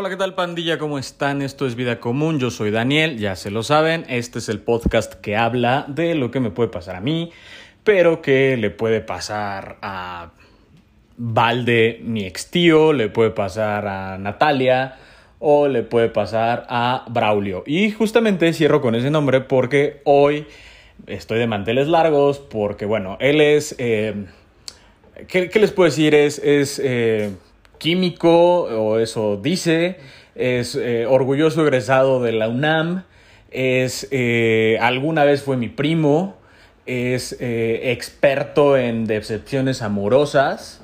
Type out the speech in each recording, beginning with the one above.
Hola, ¿qué tal pandilla? ¿Cómo están? Esto es Vida Común, yo soy Daniel, ya se lo saben, este es el podcast que habla de lo que me puede pasar a mí, pero que le puede pasar a Valde, mi ex tío, le puede pasar a Natalia o le puede pasar a Braulio. Y justamente cierro con ese nombre porque hoy estoy de manteles largos, porque bueno, él es... eh, ¿qué, les puedo decir? Es... es eh, químico, o eso dice, es eh, orgulloso egresado de la UNAM, es eh, alguna vez fue mi primo, es eh, experto en decepciones amorosas,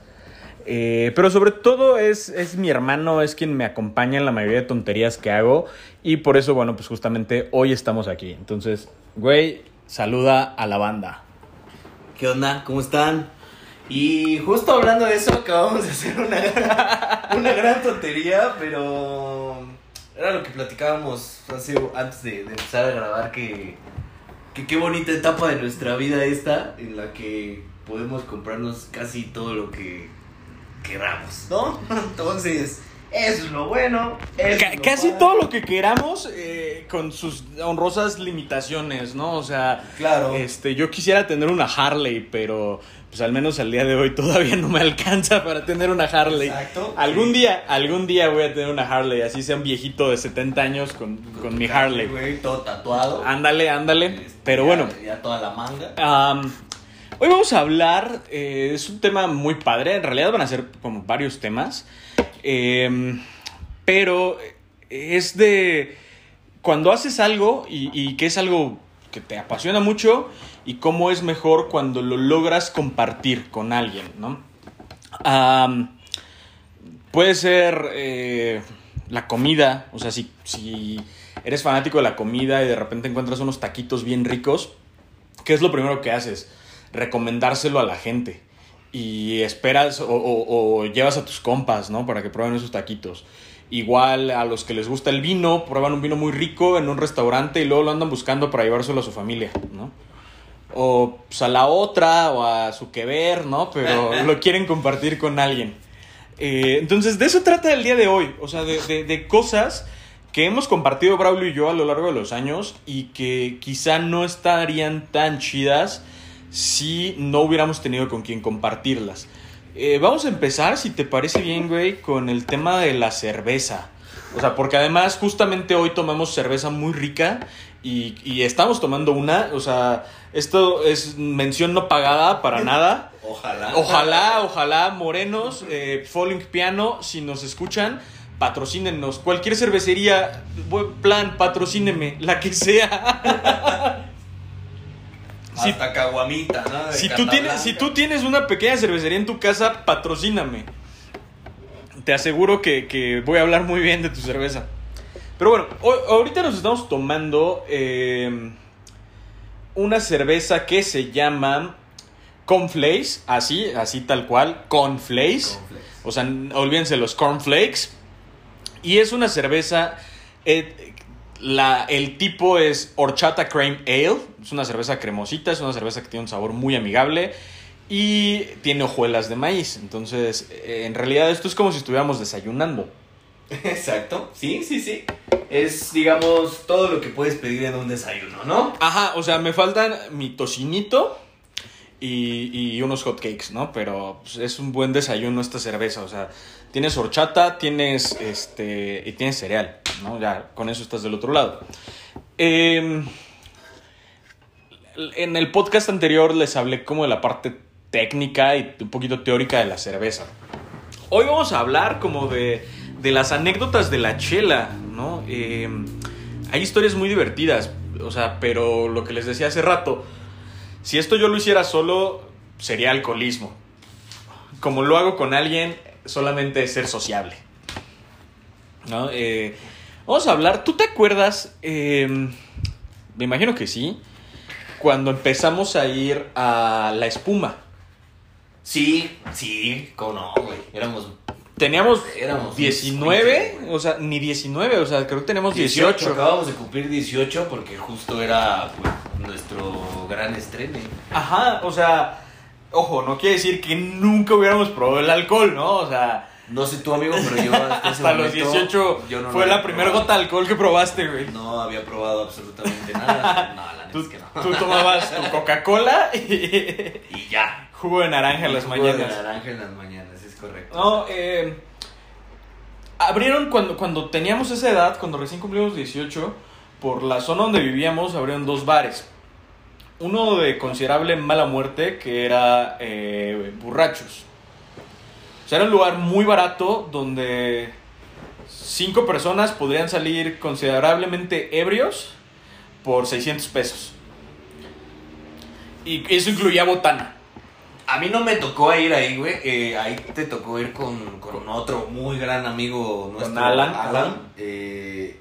pero sobre todo es, es mi hermano, es quien me acompaña en la mayoría de tonterías que hago y por eso, bueno, pues justamente hoy estamos aquí. Entonces, güey, saluda a la banda. ¿Qué onda? ¿Cómo están? Y justo hablando de eso, acabamos de hacer una, una gran tontería, pero era lo que platicábamos hace, antes de, de empezar a grabar, que, que qué bonita etapa de nuestra vida esta, en la que podemos comprarnos casi todo lo que queramos, ¿no? Entonces, eso es lo bueno. es lo casi padre. todo lo que queramos eh, con sus honrosas limitaciones, ¿no? O sea, Claro. este, yo quisiera tener una Harley, pero pues al menos al día de hoy todavía no me alcanza para tener una Harley. Exacto. Algún Sí. día, algún día voy a tener una Harley, así sea un viejito de 70 años con, con mi Harley. Güey, todo tatuado. Ándale, ándale. Este, Pero bueno, Ya toda la manga. Hoy vamos a hablar, eh, es un tema muy padre, en realidad van a ser como varios temas, em, pero es de cuando haces algo y, y que es algo que te apasiona mucho y cómo es mejor cuando lo logras compartir con alguien, ¿no? Puede ser eh, la comida, o sea, si, si eres fanático de la comida y de repente encuentras unos taquitos bien ricos, ¿qué es lo primero que haces? Recomendárselo a la gente. Y esperas o, o- o llevas a tus compas, ¿no? Para que prueben esos taquitos. Igual a los que les gusta el vino, prueban un vino muy rico en un restaurante y luego lo andan buscando para llevárselo a su familia, ¿no? O pues, a la otra o a su que ver, ¿no? Pero lo quieren compartir con alguien. Eh, entonces, de eso trata el día de hoy. O sea, de, de- de cosas que hemos compartido Braulio y yo a lo largo de los años y que quizá no estarían tan chidas si no hubiéramos tenido con quien compartirlas. Eh, vamos a empezar, si te parece bien, güey, con el tema de la cerveza. O sea, porque además justamente hoy tomamos cerveza muy rica y, y estamos tomando una. O sea, esto es mención no pagada para nada. Ojalá. Ojalá, ojalá, Morenos, eh, Falling Piano, si nos escuchan, patrocínenos. Cualquier cervecería, buen plan, patrocíneme, la que sea. Si- Hasta caguamita, ¿no? De si, tú tienes, si tú tienes una pequeña cervecería en tu casa, patrocíname. Te aseguro que, que voy a hablar muy bien de tu cerveza. Pero bueno, ahorita nos estamos tomando eh, una cerveza que se llama Cornflakes, así, así tal cual. Cornflakes. O sea, olvídense los cornflakes. Y es una cerveza. eh, la, el tipo es Horchata Cream Ale. Es una cerveza cremosita. Es una cerveza que tiene un sabor muy amigable. Y tiene hojuelas de maíz. Entonces, eh, en realidad, esto es como si estuviéramos desayunando. Exacto, sí, sí, sí. Es, digamos, todo lo que puedes pedir en un desayuno, ¿no? Ajá, o sea, me faltan mi tocinito y, y unos hotcakes, ¿no? Pero pues, es un buen desayuno esta cerveza, o sea, tienes horchata, tienes este y tienes cereal, ¿no? Ya con eso estás del otro lado. Em, en el podcast anterior les hablé como de la parte técnica y un poquito teórica de la cerveza. Hoy vamos a hablar como de, de las anécdotas de la chela, ¿no? Eh, hay historias muy divertidas, o sea, pero lo que les decía hace rato, si esto yo lo hiciera solo, sería alcoholismo. Como lo hago con alguien, solamente es ser sociable. ¿No? Eh, vamos a hablar, ¿tú te acuerdas? Eh, me imagino que sí, cuando empezamos a ir a la espuma. Sí, sí, cómo no, güey. Éramos Teníamos Éramos 19, o sea, ni 19, o sea, creo que tenemos 18. Acabamos de cumplir 18 porque justo era pues, nuestro gran estreno. Ajá, o sea, ojo, no quiere decir que nunca hubiéramos probado el alcohol, ¿no? O sea, No sé tu amigo, pero yo hasta, los momento, 18 yo no lo fue la primera gota de alcohol que probaste, güey. No había probado absolutamente nada. No, la neta Tú, es que no. tú tomabas tu Coca-Cola y Y ya. jugo de naranja en las Jugo de mañanas. naranja en las mañanas, No, eh, abrieron cuando, cuando teníamos esa edad, cuando recién cumplimos 18, por la zona donde vivíamos abrieron dos bares. Uno de considerable mala muerte, que era eh, Burrachos. O sea, era un lugar muy barato donde cinco personas podrían salir considerablemente ebrios por 600 pesos. Y eso incluía botana. A mí no me tocó ir ahí, güey. eh, ahí te tocó ir con, con otro muy gran amigo nuestro, Alan, Alan. Eh,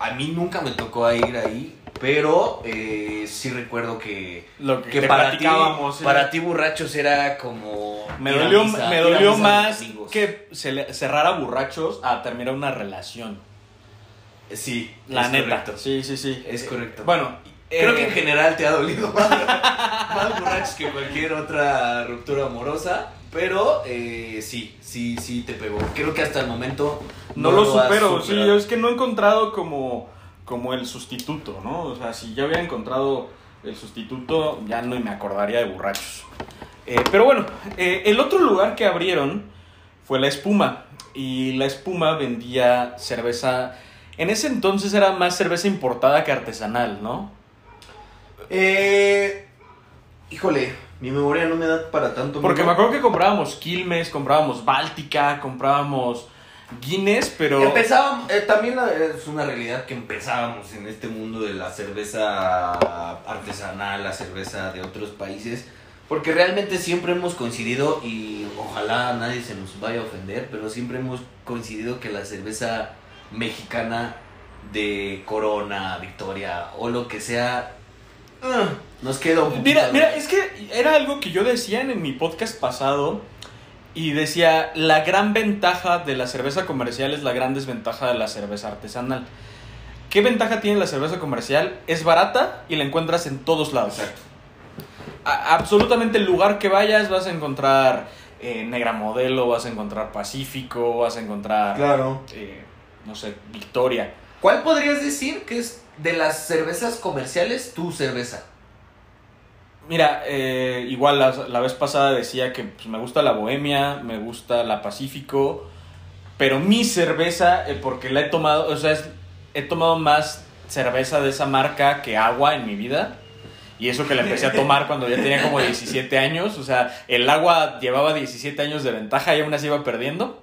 a mí nunca me tocó ir ahí, pero eh, sí recuerdo que, Lo que, para ti, para ti borrachos era como Me a dolió, misa, me a dolió más que se le- cerrara borrachos a terminar una relación. Sí, La es neta. correcto. Sí, sí, sí. Es correcto. Bueno, Creo eh, que en general te ha dolido más, más borrachos que cualquier otra ruptura amorosa. Pero eh, sí, sí, sí te pegó. Creo que hasta el momento no lo supero. Sí, es que no he encontrado como, como el sustituto, ¿no? O sea, si ya hubiera encontrado el sustituto, ya no me acordaría de borrachos. Eh, pero bueno, eh, el otro lugar que abrieron fue La Espuma. Y La Espuma vendía cerveza. En ese entonces era más cerveza importada que artesanal, ¿no? Eh, híjole, mi memoria no me da para tanto. Porque me acuerdo que comprábamos Quilmes, comprábamos Báltica, comprábamos Guinness, pero... Empezábamos, eh, también es una realidad que empezábamos en este mundo de la cerveza artesanal, la cerveza de otros países, porque realmente siempre hemos coincidido y ojalá nadie se nos vaya a ofender, pero siempre hemos coincidido que la cerveza mexicana de Corona, Victoria o lo que sea, nos queda un poquito Mira, mira, es que era algo que yo decía en mi podcast pasado y decía, la gran ventaja de la cerveza comercial es la gran desventaja de la cerveza artesanal. ¿Qué ventaja tiene la cerveza comercial? Es barata y la encuentras en todos lados. Exacto. A- absolutamente el lugar que vayas vas a encontrar eh, Negra Modelo, vas a encontrar Pacífico, vas a encontrar, Claro. eh, no sé, Victoria. ¿Cuál podrías decir que es de las cervezas comerciales tu cerveza? Mira, eh, igual la, la vez pasada decía que pues, me gusta la Bohemia, me gusta la Pacífico, pero mi cerveza, eh, porque la he tomado, o sea, es- he tomado más cerveza de esa marca que agua en mi vida. Y eso que la empecé a tomar cuando ya tenía como 17 años. O sea, el agua llevaba 17 años de ventaja y aún así iba perdiendo.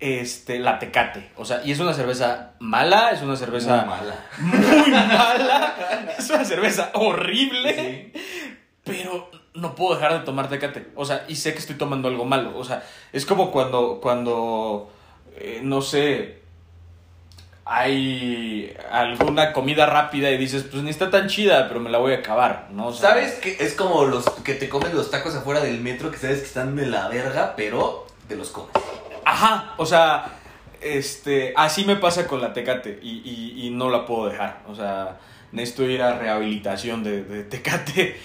Este, la Tecate. O sea, y es una cerveza mala, es una cerveza Muy mala. muy mala. Es una cerveza horrible. Pero no puedo dejar de tomar Tecate. O sea, y sé que estoy tomando algo malo. O sea, es como cuando, cuando, eh, no sé, hay alguna comida rápida y dices, pues ni está tan chida, pero me la voy a acabar, ¿no? O sea, ¿Sabes que es como los que te comen los tacos afuera del metro que sabes que están de la verga, pero te los comes? Ajá, o sea, este, así me pasa con la Tecate y, y- y no la puedo dejar. O sea, necesito ir a rehabilitación de, de Tecate.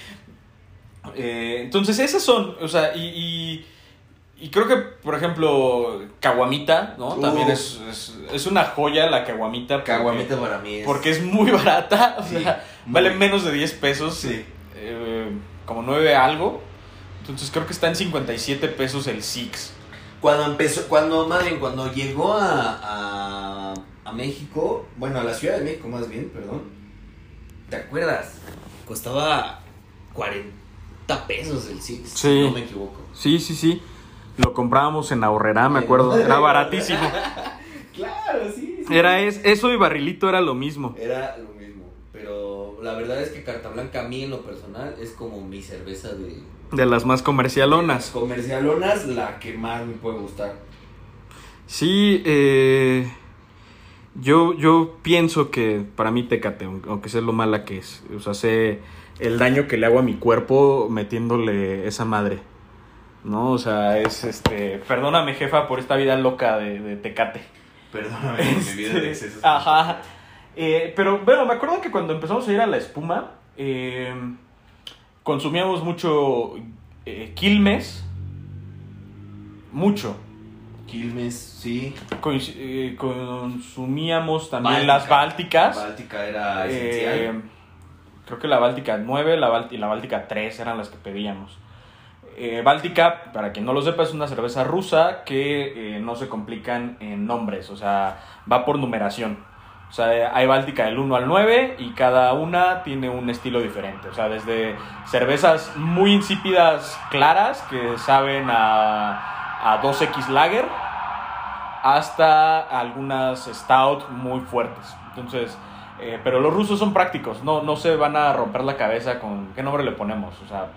Eh, entonces, esas son, o sea, y, y, y creo que, por ejemplo, Caguamita, ¿no? También es, es, es una joya la Caguamita. Caguamita para mí es... Porque es muy barata, o Sí, sea, muy. vale menos de 10 pesos, Sí. eh, como 9 algo. Entonces creo que está en 57 pesos el Six. Cuando empezó, cuando, más bien, cuando llegó a, a, a México, bueno, a la Ciudad de México más bien, perdón, ¿te acuerdas? Costaba 40 pesos el Six, Sí. si no me equivoco. Sí, sí, sí. Lo comprábamos en Ahorrera, me acuerdo. Era baratísimo. Claro, sí. sí. Era es, eso y barrilito era lo mismo. Era lo la verdad es que Carta Blanca a mí en lo personal es como mi cerveza de De las más comercialonas. comercialonas, la que más me puede gustar. Sí, eh, yo, yo pienso que para mí Tecate, aunque sé lo mala que es. O sea, sé el daño que le hago a mi cuerpo metiéndole esa madre. ¿No? O sea, es este. Perdóname, jefa, por esta vida loca de, de Tecate. Perdóname por mi vida de Este, excesos. Ajá. Eh, pero bueno, me acuerdo que cuando empezamos a ir a la espuma, eh, consumíamos mucho eh, Quilmes. Mucho. Quilmes, sí. Eh, consumíamos también Báltica. las bálticas. Báltica era Eh, esencial. creo que la Báltica 9 la y la Báltica 3 eran las que pedíamos. Báltica, para quien no lo sepa, es una cerveza rusa que no se complican en nombres, o sea, va por numeración. O sea, hay Báltica del 1 al 9 y cada una tiene un estilo diferente. O sea, desde cervezas muy insípidas, claras, que saben a, a 2X Lager, hasta algunas stout muy fuertes. Entonces, eh, pero los rusos son prácticos, no, no se van a romper la cabeza con qué nombre le ponemos. O sea,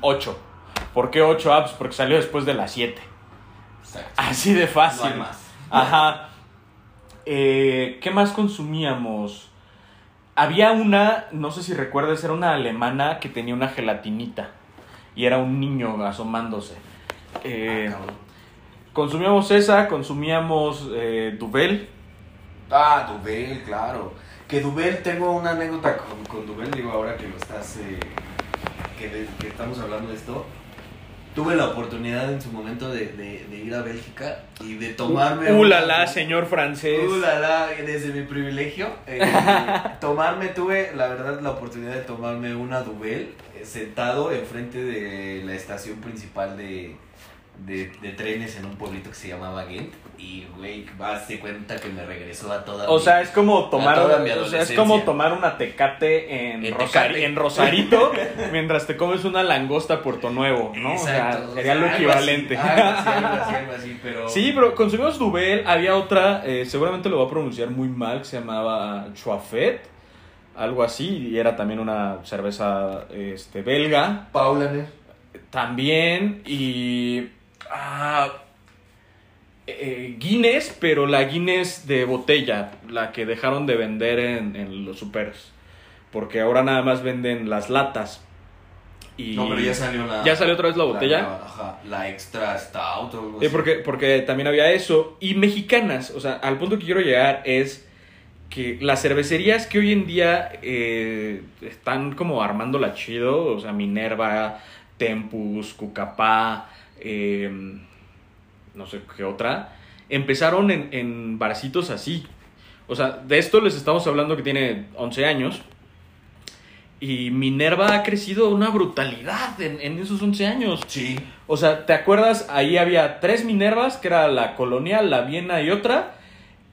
8. ¿Por qué 8 apps? Porque salió después de las 7. Exacto. Así de fácil. No hay más. Ajá. Eh, ¿Qué más consumíamos? Había una, no sé si recuerdas, era una alemana que tenía una gelatinita. Y era un niño asomándose. Eh, Ah, consumíamos esa, consumíamos eh, Duvel. Ah, Dubel, claro. Que Dubel, tengo una anécdota con, con Dubel, digo, ahora que lo estás, eh, que, de- que estamos hablando de esto. Tuve la oportunidad en su momento de, de- de ir a Bélgica y de tomarme... Uh, la, una- la, señor francés. Uh, la, la, desde mi privilegio. eh, tomarme, tuve la verdad la oportunidad de tomarme una Dubel eh, sentado enfrente de la estación principal de, de, de trenes en un pueblito que se llamaba Ghent. Y, güey, vas de cuenta que me regresó a toda O mi- sea, es como tomar, toda mi o sea, es como tomar una tecate en, En Rosari- Tecate. en Rosarito mientras te comes una langosta Puerto Nuevo, ¿no? O sea, Exacto, sería o sea, lo algo equivalente. así, algo así, algo así, algo así, pero... Sí, pero consumimos Duvel. Había otra, eh, seguramente lo voy a pronunciar muy mal, que se llamaba Chuafet, algo así, y era también una cerveza este, belga. Paulaner. También, y. ah, eh, Guinness, pero la Guinness de botella, la que dejaron de vender en, en los supers. Porque ahora nada más venden las latas. Y No, pero ya salió la... ¿Ya salió otra vez la botella? La, ajá, la extra stout o algo porque, porque también había eso. Y mexicanas, o sea, al punto que quiero llegar es que las cervecerías que hoy en día eh, están como armando la chido, o sea, Minerva, Tempus, Cucapá, eh, no sé qué otra, empezaron en, en barcitos así. O sea, de esto les estamos hablando que tiene 11 años. Y Minerva ha crecido una brutalidad en, en esos 11 años. Sí. O sea, ¿te acuerdas? Ahí había tres Minervas, que era la Colonial, la Viena y otra.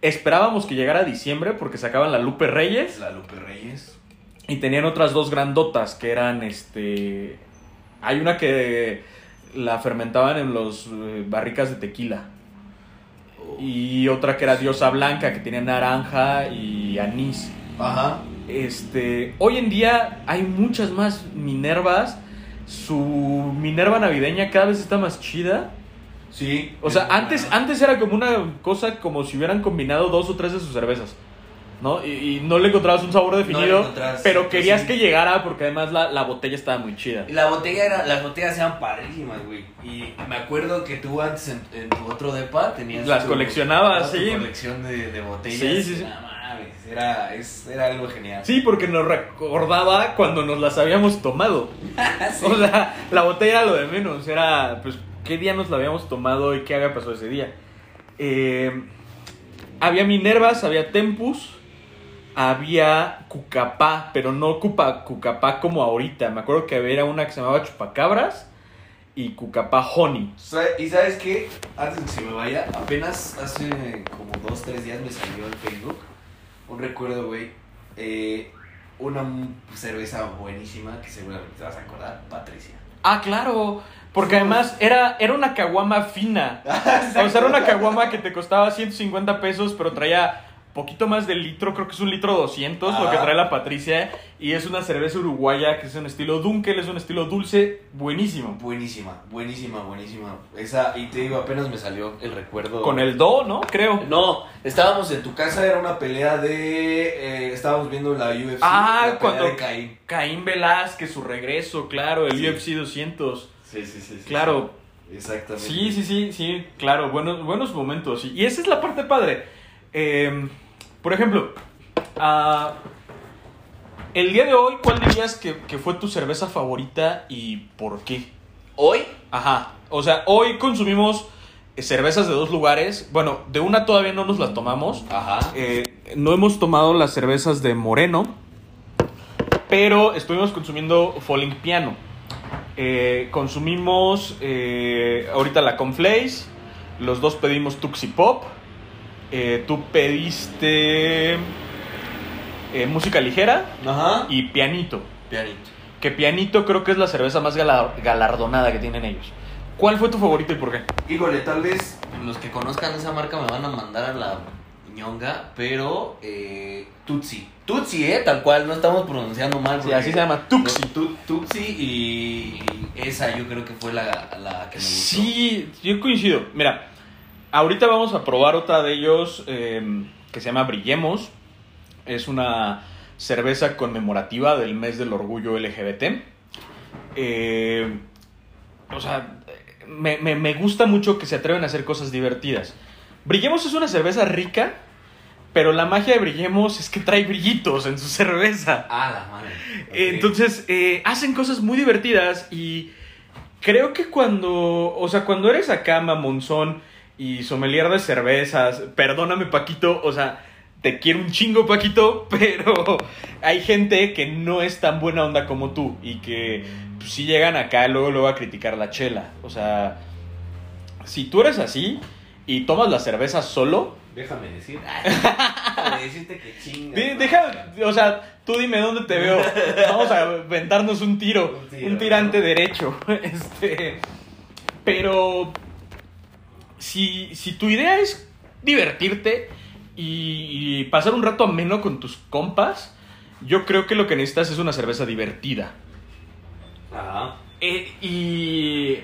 Esperábamos que llegara diciembre porque sacaban la Lupe Reyes. La Lupe Reyes. Y tenían otras dos grandotas que eran este. Hay una que la fermentaban en los eh, barricas de tequila. Y otra que era Diosa Blanca, que tenía naranja y anís. Ajá. Este, hoy en día hay muchas más Minervas. Su Minerva navideña cada vez está más chida. Sí. O sea, es antes, antes era como una cosa como si hubieran combinado dos o tres de sus cervezas. ¿No? Y, y no le encontrabas un sabor definido, pero querías sí. que llegara porque además la, la botella estaba muy chida. Y la botella era, las botellas eran padrísimas, güey. Y me acuerdo que tú antes en, en tu otro depa tenías. Las tu- coleccionabas, tu sí. colección de, de botellas. Sí, sí, sí. Era, es, era algo genial. Sí, porque nos recordaba cuando nos las habíamos tomado. Sí. O sea, la botella era lo de menos. Era, pues, qué día nos la habíamos tomado y qué había pasado ese día. Eh, había Minervas, había Tempus, había Cucapá, pero no Cupa, Cucapá como ahorita. Me acuerdo que había una que se llamaba Chupacabras y Cucapá Honey. Y sabes qué, antes de que se me vaya, apenas hace como dos, tres días me salió en Facebook un recuerdo, güey. eh, una cerveza buenísima que seguramente te vas a acordar, Patricia. Ah, claro. Porque además era, era una caguama fina. O sea, era una caguama que te costaba 150 pesos, pero traía poquito más del litro, creo que es un litro 200 lo que trae la Patricia. Y es una cerveza uruguaya que es un estilo Dunkel, es un estilo dulce, buenísimo. Buenísima, buenísima, buenísima. Esa, y te digo, apenas me salió el recuerdo. Con el Do, ¿no? Creo. No, estábamos en tu casa, era una pelea de. eh, estábamos viendo la UFC. Ah, la cuando- de Caín. Caín Velázquez, su regreso, claro, el Sí. UFC 200. Sí, sí, sí. sí, Claro, sí. Exactamente. Sí, sí, sí, sí, claro, buenos, buenos momentos. Y esa es la parte padre. Eh, por ejemplo, ah, el día de hoy, ¿cuál dirías que, que fue tu cerveza favorita y por qué? Hoy, Ajá, o sea, hoy consumimos cervezas de dos lugares. Bueno, de una todavía no nos las tomamos. Ajá. Eh, no hemos tomado las cervezas de Moreno, pero estuvimos consumiendo Falling Piano. Eh, consumimos eh, ahorita la Conflace, los dos pedimos Tuxi Pop, eh, tú pediste eh, música ligera Ajá. y pianito. Pianito. Que pianito creo que es la cerveza más gala- galardonada que tienen ellos. ¿Cuál fue tu favorito y por qué? Híjole, tal vez los que conozcan esa marca me van a mandar a la ñonga, pero eh, Tutsi. Tutsi, ¿eh? Tal cual, no estamos pronunciando mal. Sí, así se llama Tuxi. Tu- Tutsi y, y esa yo creo que fue la, la que me gustó. Sí, yo coincido. Mira, ahorita vamos a probar otra de ellos eh, que se llama Brillemos. Es una cerveza conmemorativa del mes del orgullo LGBT. Eh, o sea, me, me- me gusta mucho que se atreven a hacer cosas divertidas. Brillemos es una cerveza rica, pero la magia de Brillemos es que trae brillitos en su cerveza. Ah, la madre. Entonces, eh, hacen cosas muy divertidas y creo que cuando, o sea, cuando eres acá mamonzón y sommelier de cervezas, perdóname Paquito, o sea, te quiero un chingo Paquito, pero hay gente que no es tan buena onda como tú y que pues, si llegan acá luego luego a criticar la chela, o sea, si tú eres así y tomas la cerveza solo, Déjame decir. Déjame decirte que chinga. Di- Deja, o sea, tú dime dónde te veo. Vamos a ventarnos un tiro, Un tiro, un tirante ¿no? derecho. Este, pero si, si tu idea es divertirte y, y pasar un rato ameno con tus compas, yo creo que lo que necesitas es una cerveza divertida. Ajá. Eh, y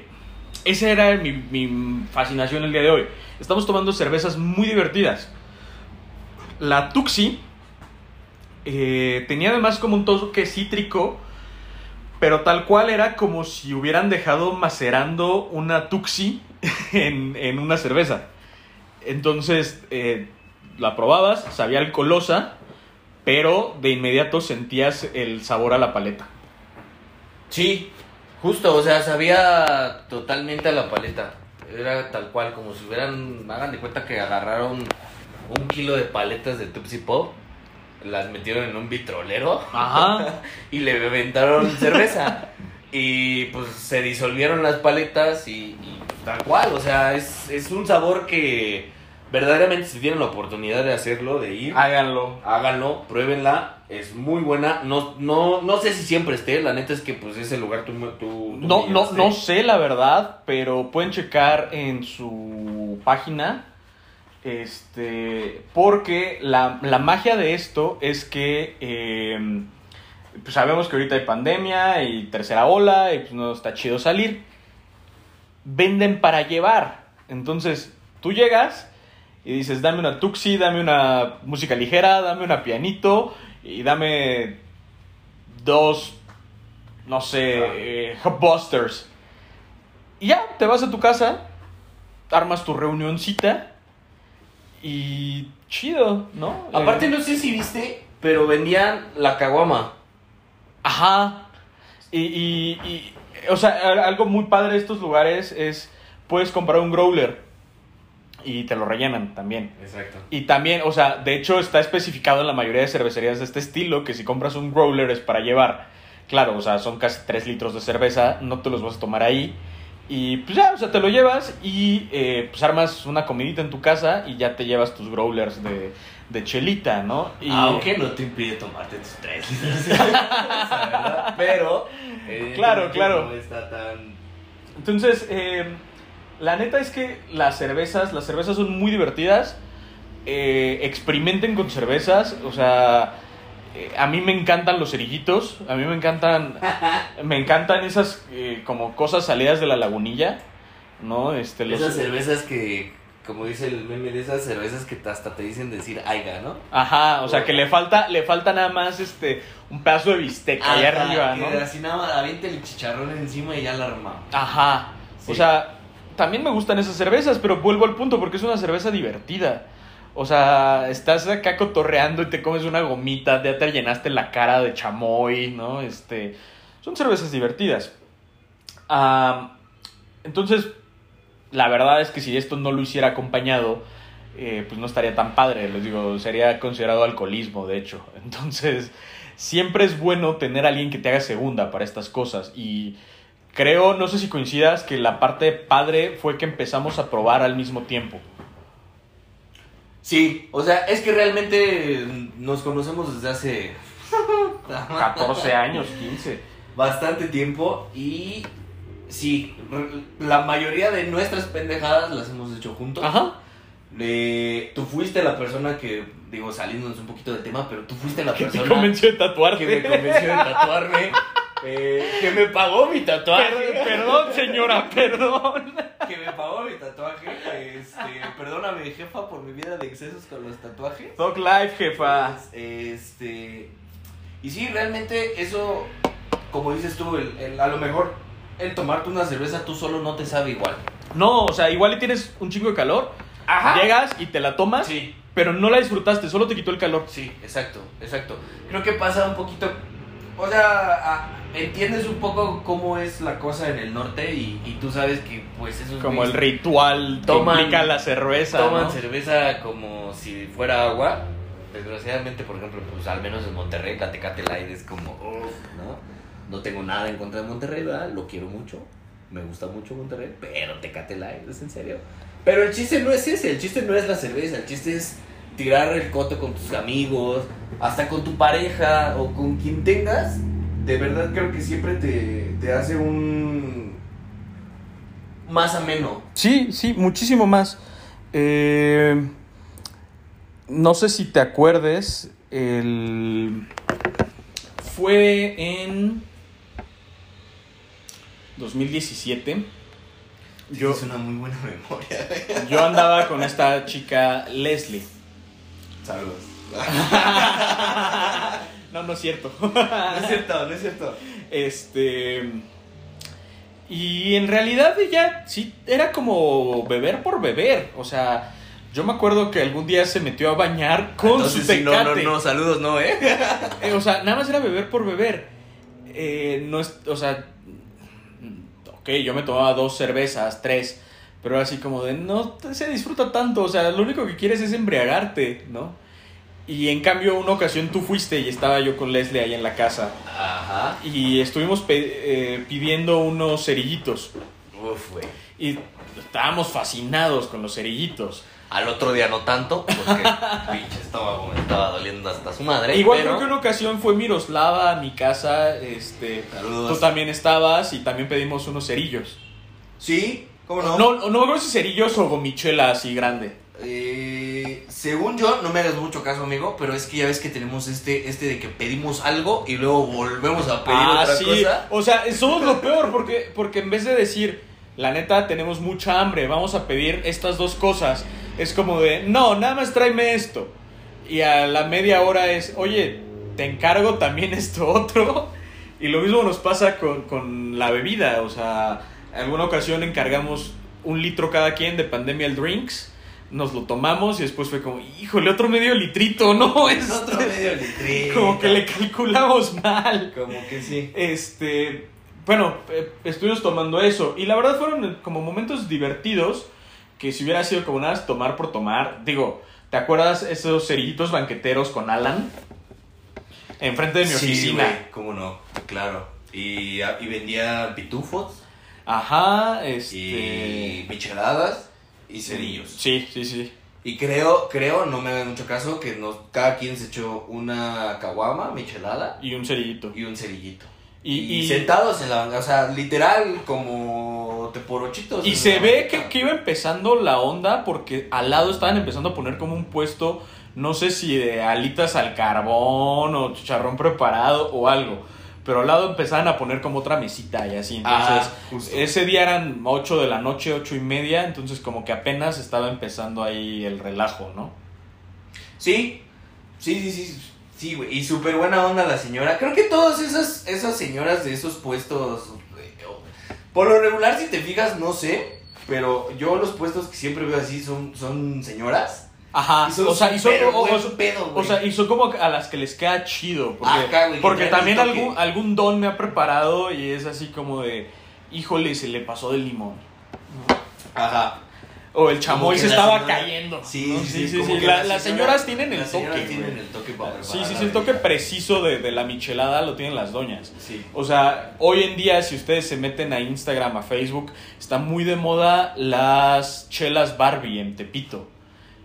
esa era mi, mi fascinación el día de hoy. Estamos tomando cervezas muy divertidas. La Tuxi eh, tenía además como un toque cítrico, pero tal cual era como si hubieran dejado macerando una Tuxi en, en una cerveza. Entonces eh, la probabas, sabía alcoholosa, pero de inmediato sentías el sabor a la paleta. Sí, justo, o sea, sabía totalmente a la paleta. Era tal cual, como si hubieran, hagan de cuenta que agarraron un kilo de paletas de Tupsi Pop, las metieron en un vitrolero Ajá. y le aventaron cerveza. Y pues se disolvieron las paletas y, y tal cual, o sea, es, es un sabor que verdaderamente si tienen la oportunidad de hacerlo, de ir, Háganlo. háganlo, pruébenla, es muy buena. No, no, no sé si siempre esté, la neta es que pues ese lugar tú, tú- tú No, no, no sé la verdad, pero pueden checar en su página. Este. Porque la, la magia de esto es que. eh, pues sabemos que ahorita hay pandemia y tercera ola y pues no está chido salir. Venden para llevar. Entonces, tú llegas y dices, dame una tuxi, dame una música ligera, dame una pianito y dame dos, no sé, Ah. eh, Busters. Y ya, te vas a tu casa, armas tu reunioncita y chido, ¿no? Aparte Eh, no sé si viste, pero vendían la caguama. Ajá. Y, y, y, o sea, algo muy padre de estos lugares es, puedes comprar un growler y te lo rellenan también. Exacto. Y también, o sea, de hecho está especificado en la mayoría de cervecerías de este estilo que si compras un growler es para llevar. Claro, o sea, son casi 3 litros de cerveza, no te los vas a tomar ahí. Y pues ya, o sea, te lo llevas y eh, pues armas una comidita en tu casa y ya te llevas tus growlers de, de chelita, ¿no? Y, Aunque no te impide tomarte tus tres litros. Pero, Claro, claro. No está tan. Entonces, eh, la neta es que las cervezas, las cervezas son muy divertidas. Eh, experimenten con cervezas, o sea, eh, a mí me encantan los cerillitos, a mí me encantan, me encantan esas eh, como cosas salidas de la lagunilla, ¿no? Este, los- Esas cervezas que, como dice el meme, de esas cervezas que hasta te dicen decir aiga, ¿no? Ajá, o sea, que le falta, le falta nada más este, un pedazo de bistec ahí Ajá, arriba, que ¿no? Así nada más avienta el chicharrón encima y ya la armamos. Ajá. Sí. O sea, también me gustan esas cervezas, pero vuelvo al punto porque es una cerveza divertida. O sea, estás acá cotorreando y te comes una gomita, ya te llenaste la cara de chamoy, ¿no? Este, son cervezas divertidas. Ah, entonces, la verdad es que si esto no lo hiciera acompañado, eh, pues no estaría tan padre, les digo, sería considerado alcoholismo, de hecho. Entonces, siempre es bueno tener a alguien que te haga segunda para estas cosas. Y creo, no sé si coincidas, que la parte padre fue que empezamos a probar al mismo tiempo. Sí, o sea, es que realmente nos conocemos desde hace 14 años, 15. bastante tiempo y sí, la mayoría de nuestras pendejadas las hemos hecho juntos. Ajá. Eh, tú fuiste la persona que, digo, saliéndonos un poquito del tema, pero tú fuiste la Que persona convenció de tatuarte. que me convenció de tatuarme, eh, que me pagó mi tatuaje. Per- perdón, señora, perdón. que me pagó mi tatuaje. Este, perdóname, jefa, por mi vida de excesos con los tatuajes. Dog Life, jefa. Este. Y sí, realmente eso, como dices tú, el, el- a lo mejor el tomarte una cerveza tú solo no te sabe igual. No, o sea, igual y tienes un chingo de calor, llegas y te la tomas, Sí, pero no la disfrutaste, solo te quitó el calor. sí, exacto, exacto. Creo que pasa un poquito. O sea, a- entiendes un poco cómo es la cosa en el norte y, y tú sabes que, pues, eso es Como el ritual que Toman- implica la cerveza. Toman ¿no? cerveza como si fuera agua. Desgraciadamente, por ejemplo, pues al menos en Monterrey, la Tecate Light es como, "Uf", ¿no? No tengo nada en contra de Monterrey, ¿verdad? Lo quiero mucho. Me gusta mucho Monterrey, pero Tecate Light, es en serio. Pero el chiste no es ese, el chiste no es la cerveza, el chiste es tirar el coto con tus amigos, hasta con tu pareja o con quien tengas. De verdad creo que siempre te, te hace un... más ameno. Sí, sí, muchísimo más. Eh, no sé si te acuerdes, el... fue en 2017. Yo, Es una muy buena memoria. yo andaba con esta chica Leslie. Saludos. No, no es cierto. No es cierto, no es cierto. Este. Y en realidad ella sí era como beber por beber. O sea, yo me acuerdo que algún día se metió a bañar con Entonces, su sí, tecate. no, no, no, saludos, no, ¿eh? Eh, o sea, nada más era beber por beber. Eh, no es, o sea, ok, yo me tomaba dos cervezas, tres, pero así como de, no se disfruta tanto, o sea, lo único que quieres es embriagarte, ¿no? Y en cambio, una ocasión tú fuiste y estaba yo con Leslie ahí en la casa Ajá. y estuvimos eh, pidiendo unos cerillitos Uf, güey. y estábamos fascinados con los cerillitos. Al otro día no tanto, porque pinche estómago me estaba doliendo hasta su madre. Igual pero... creo que una ocasión fue Miroslava a mi casa, este, Saludos. tú también estabas y también pedimos unos cerillos. Sí, ¿cómo no? No, no me acuerdo si cerillos o gomichela así grande. Eh, según yo, no me hagas mucho caso, amigo, pero es que ya ves que tenemos este, este de que pedimos algo y luego volvemos a pedir ah, otra sí. cosa. O sea, somos lo peor porque, porque en vez de decir, la neta, tenemos mucha hambre, vamos a pedir estas dos cosas, es como de, no, nada más tráeme esto. Y a la media hora es, oye, te encargo también esto otro. Y lo mismo nos pasa con, con la bebida. O sea, en alguna ocasión encargamos un litro cada quien de Pandemial Drinks. Nos lo tomamos y después fue como, híjole, otro medio litrito, ¿no? Es otro medio litrito. como que le calculamos mal. Como que sí. Este, bueno, eh, estuvimos tomando eso y la verdad fueron como momentos divertidos que si hubiera sido como nada tomar por tomar, digo, ¿te acuerdas esos cerillitos banqueteros con Alan? Enfrente de mi Sí, oficina. güey, cómo no, claro. Y, y vendía pitufos Ajá, este y micheladas y cerillos. Sí, sí, sí. Y creo, creo, no me hagan mucho caso, que nos, cada quien se echó una caguama, michelada Y un cerillito. y un cerillito. Y, Y, y- sentados en la, o sea, literal como teporochitos. y se ve que, que iba empezando la onda porque al lado estaban empezando a poner como un puesto, no sé si de alitas al carbón o chicharrón preparado o algo. Pero al lado empezaban a poner como otra mesita y así. Entonces, Ah, justo. ese día eran 8 de la noche, ocho y media. Entonces, como que apenas estaba empezando ahí el relajo, ¿no? Sí, sí, sí, sí, sí, güey. Y súper buena onda la señora. Creo que todas esas, esas señoras de esos puestos, por lo regular, si te fijas, no sé, pero yo los puestos que siempre veo así son, son señoras. Ajá. Y son o sea, y son, o- pedo, o sea, y son como a las que les queda chido. Porque, Ajá, güey, que porque también algún, algún don me ha preparado y es así como de, híjole, se le pasó del limón. Ajá. O el chamoy se estaba señora- cayendo. Sí, ¿no? sí, sí. sí. La- la las señora- señoras tienen el toque. tienen el toque para Sí, sí, sí, el toque preciso de, de la michelada lo tienen las doñas. Sí. O sea, hoy en día, si ustedes se meten a Instagram, a Facebook, está muy de moda las chelas Barbie en Tepito.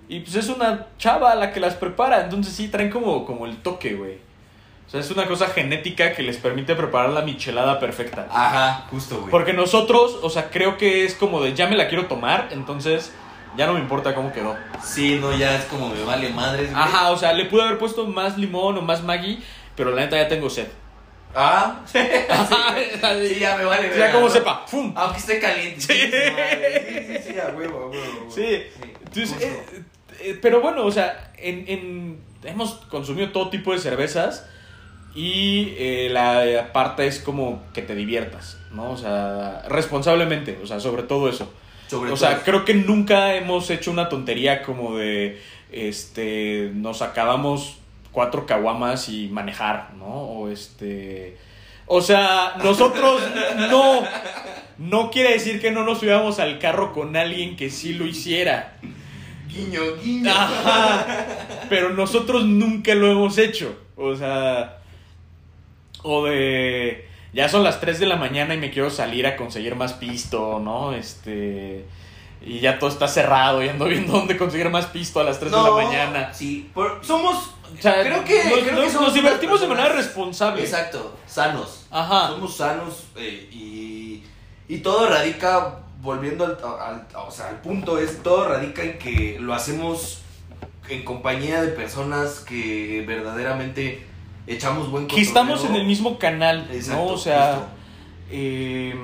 Y pues es una chava la que las prepara, entonces sí, traen como, como el toque, güey. O sea, es una cosa genética que les permite preparar la michelada perfecta. Ajá, justo, güey. Porque nosotros, o sea, creo que es como de ya me la quiero tomar, entonces ya no me importa cómo quedó. Sí, no, ya es como me vale madres, güey. Ajá, o sea, le pude haber puesto más limón o más Maggi, pero la neta ya tengo sed. Ah, sí, sí, ya me vale. O sea, como ¿no? sepa, ¡fum! Aunque esté caliente. Sí. Sí, sí, sí, a huevo, a huevo. a huevo. Sí, entonces, eh, eh, pero bueno, o sea, en, en- hemos consumido todo tipo de cervezas y eh, la parte es como que te diviertas, ¿no? O sea, responsablemente, o sea, sobre todo eso. Sobre o todo. sea, creo que nunca hemos hecho una tontería como de, este, nos acabamos cuatro caguamas y manejar, ¿no? O este... O sea, nosotros no, no quiere decir que no nos subíamos al carro con alguien que sí lo hiciera. Guiño, guiño. Ajá. Pero nosotros nunca lo hemos hecho. O sea. O de. Ya son las 3 de la mañana y me quiero salir a conseguir más pisto, ¿no? Este. Y ya todo está cerrado y ando viendo dónde conseguir más pisto a las 3 de la mañana. Sí, por- somos. O sea, creo que. nos, creo que nos- somos nos divertimos de manera responsable. Exacto, sanos. Ajá. Somos sanos eh, y, y todo radica, volviendo al, al- o sea, al punto, es todo radica en que lo hacemos en compañía de personas que verdaderamente echamos buen Que estamos en el mismo canal, Exacto, ¿no? O sea. Eh,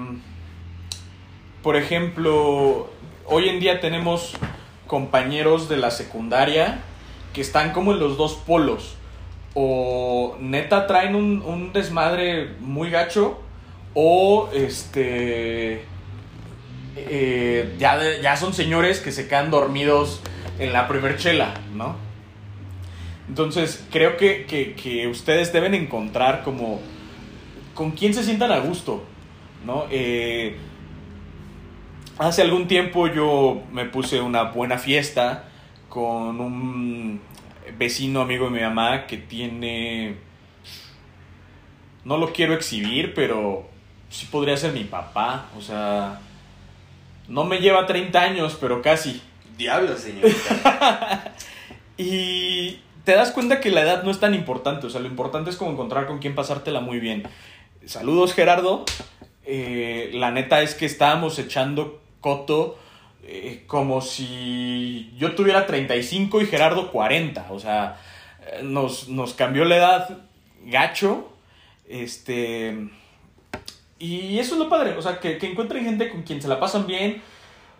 por ejemplo, hoy en día tenemos compañeros de la secundaria que están como en los dos polos. O neta traen un, un desmadre muy gacho. O este. eh, ya, ya son señores que se quedan dormidos en la primer chela, ¿no? Entonces, creo que, que- que ustedes deben encontrar como con quién se sientan a gusto, ¿no? Eh, hace algún tiempo yo me puse una buena fiesta con un vecino amigo de mi mamá que tiene... No lo quiero exhibir, pero sí podría ser mi papá, o sea... No me lleva 30 años, pero casi. Diablo, señorita. Y te das cuenta que la edad no es tan importante, o sea, lo importante es como encontrar con quién pasártela muy bien. Saludos Gerardo, Eh, la neta es que estábamos echando coto eh, como si yo tuviera 35 y Gerardo 40, o sea, nos, nos cambió la edad gacho, este... Y eso es lo padre, o sea, que, que encuentren gente con quien se la pasan bien.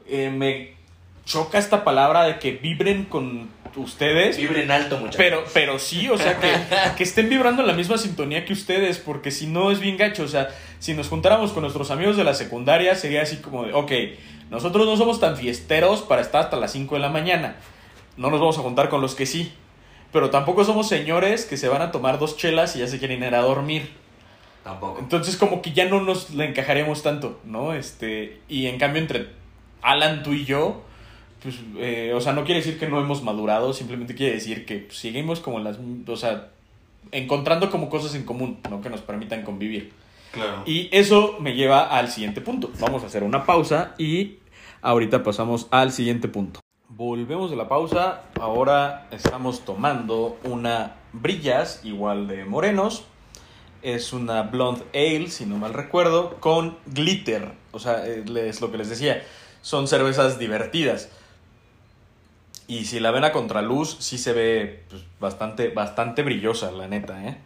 Eh, me choca esta palabra de que vibren con ustedes. Vibren alto, muchachos. Pero, pero sí, o sea, que, que estén vibrando en la misma sintonía que ustedes, porque si no es bien gacho. O sea, si nos juntáramos con nuestros amigos de la secundaria, sería así como de, ok, nosotros no somos tan fiesteros para estar hasta las 5 de la mañana. No nos vamos a juntar con los que sí. Pero tampoco somos señores que se van a tomar dos chelas y ya se quieren ir a dormir. Tampoco. Entonces como que ya no nos la encajaríamos tanto, ¿no? Este, y en cambio entre Alan, tú y yo, pues, eh, o sea, no quiere decir que no hemos madurado, simplemente quiere decir que pues, seguimos como las, o sea, encontrando como cosas en común, ¿no? Que nos permitan convivir. Claro. Y eso me lleva al siguiente punto. Vamos a hacer una pausa y ahorita pasamos al siguiente punto. Volvemos de la pausa. Ahora estamos tomando una Brillas, igual de morenos. Es una Blonde Ale, si no mal recuerdo, con glitter. O sea, eh, es lo que les decía. Son cervezas divertidas. Y si la ven a contraluz, sí se ve pues, bastante, bastante brillosa, la neta, ¿eh?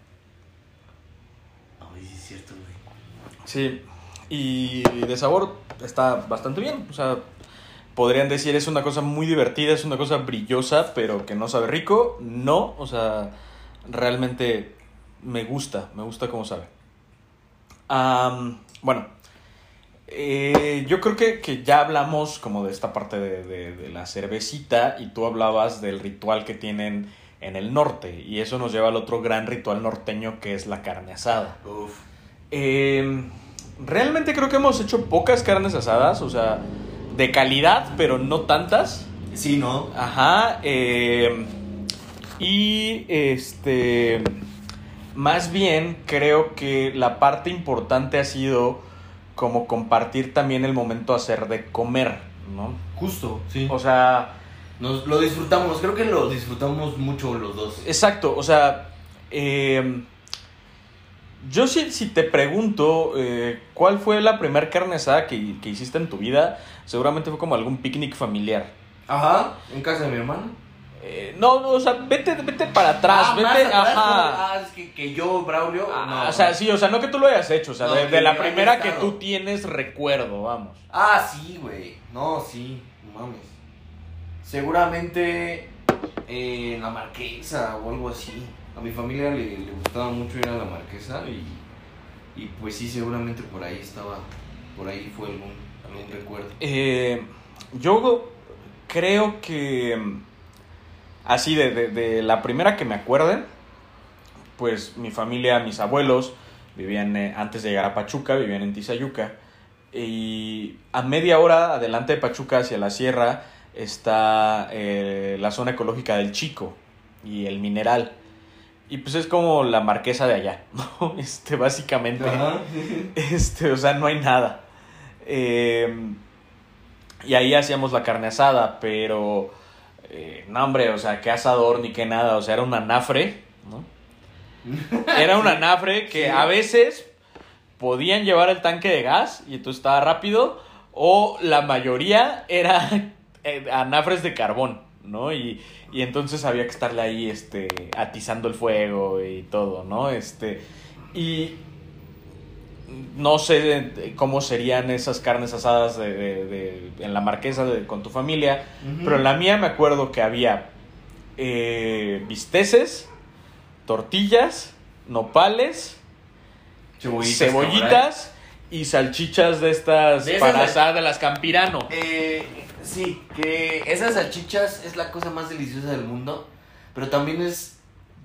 Ay, sí es cierto, güey. Sí, y de sabor está bastante bien. O sea, podrían decir es una cosa muy divertida, es una cosa brillosa, pero que no sabe rico. No, o sea, realmente me gusta, me gusta cómo sabe. Bueno, eh, yo creo que, que ya hablamos como de esta parte de, de- de la cervecita y tú hablabas del ritual que tienen en el norte y eso nos lleva al otro gran ritual norteño que es la carne asada. Uf. Eh, realmente creo que hemos hecho pocas carnes asadas, o sea, de calidad, pero no tantas. Sí, ¿no? Ajá. eh, y este. Más bien, creo que la parte importante ha sido como compartir también el momento hacer de comer, ¿no? Justo, sí. O sea, Nos lo disfrutamos, creo que lo disfrutamos mucho los dos. exacto, o sea, eh, yo si, si te pregunto eh, cuál fue la primera carne asada que, que hiciste en tu vida, seguramente fue como algún picnic familiar. Ajá, en casa de mi hermano. Eh, no, no, o sea, vete, vete para atrás, Ah, vete, atrás, ajá. Ah, es que, que yo, Braulio. Ah, no. O sea, sí, o sea, no que tú lo hayas hecho, o sea, No, de, la primera que tú tienes recuerdo, vamos. Ah, sí, güey. No, sí, no mames. Seguramente eh, en la marquesa o algo así. A mi familia le, le gustaba mucho ir a la marquesa y, y pues sí, seguramente por ahí estaba, por ahí fue algún, algún recuerdo. Eh, yo creo que así de, de- de la primera que me acuerden, pues mi familia, mis abuelos vivían eh, antes de llegar a Pachuca, vivían en Tizayuca y a media hora adelante de Pachuca hacia la sierra está eh, la zona ecológica del Chico y el mineral. Y pues es como la marquesa de allá, ¿no? Este, básicamente. Ajá. Este, o sea, no hay nada. Eh, y ahí hacíamos la carne asada, pero. Eh, no, hombre, o sea, qué asador ni qué nada. O sea, era un anafre, ¿no? Era un anafre que Sí. a veces podían llevar el tanque de gas y entonces estaba rápido, o la mayoría era eh, anafres de carbón, ¿no? Y, y entonces había que estarle ahí, este, atizando el fuego y todo, ¿no? Este, y no sé cómo serían esas carnes asadas de, de- de- en la marquesa de- con tu familia, pero en la mía me acuerdo que había eh, bisteces, tortillas, nopales, Cebollitas, cebollitas y salchichas de estas para asar de las Campirano. Eh, sí, que esas salchichas es la cosa más deliciosa del mundo, pero también es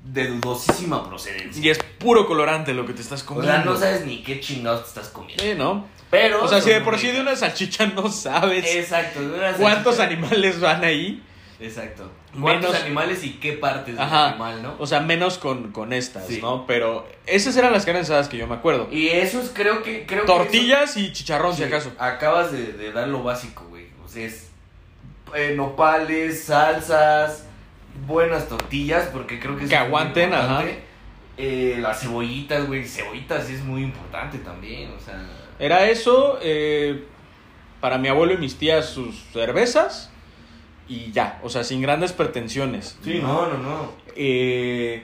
de dudosísima procedencia. Y es puro colorante lo que te estás O comiendo. sea, no sabes ni qué chingados te estás comiendo. Sí, ¿no? Pero. O sea, si de por sí de una salchicha no sabes Exacto, de una cuántos animales van ahí. Exacto. ¿Cuántos Menos- animales y qué partes del animal, no? O sea, menos con, con estas, Sí. ¿no? Pero esas eran las carnes asadas que yo me acuerdo. Y eso es, creo que. Creo que Tortillas y chicharrón, si acaso. Acabas de, de dar lo básico, güey. O sea, es. eh, nopales, salsas, buenas tortillas, porque creo que es Que aguanten, importante. Eh, las cebollitas, güey. Cebollitas sí es muy importante también, o sea. Era eso, eh, para mi abuelo y mis tías sus cervezas y ya, o sea, sin grandes pretensiones. no, no, no. Eh,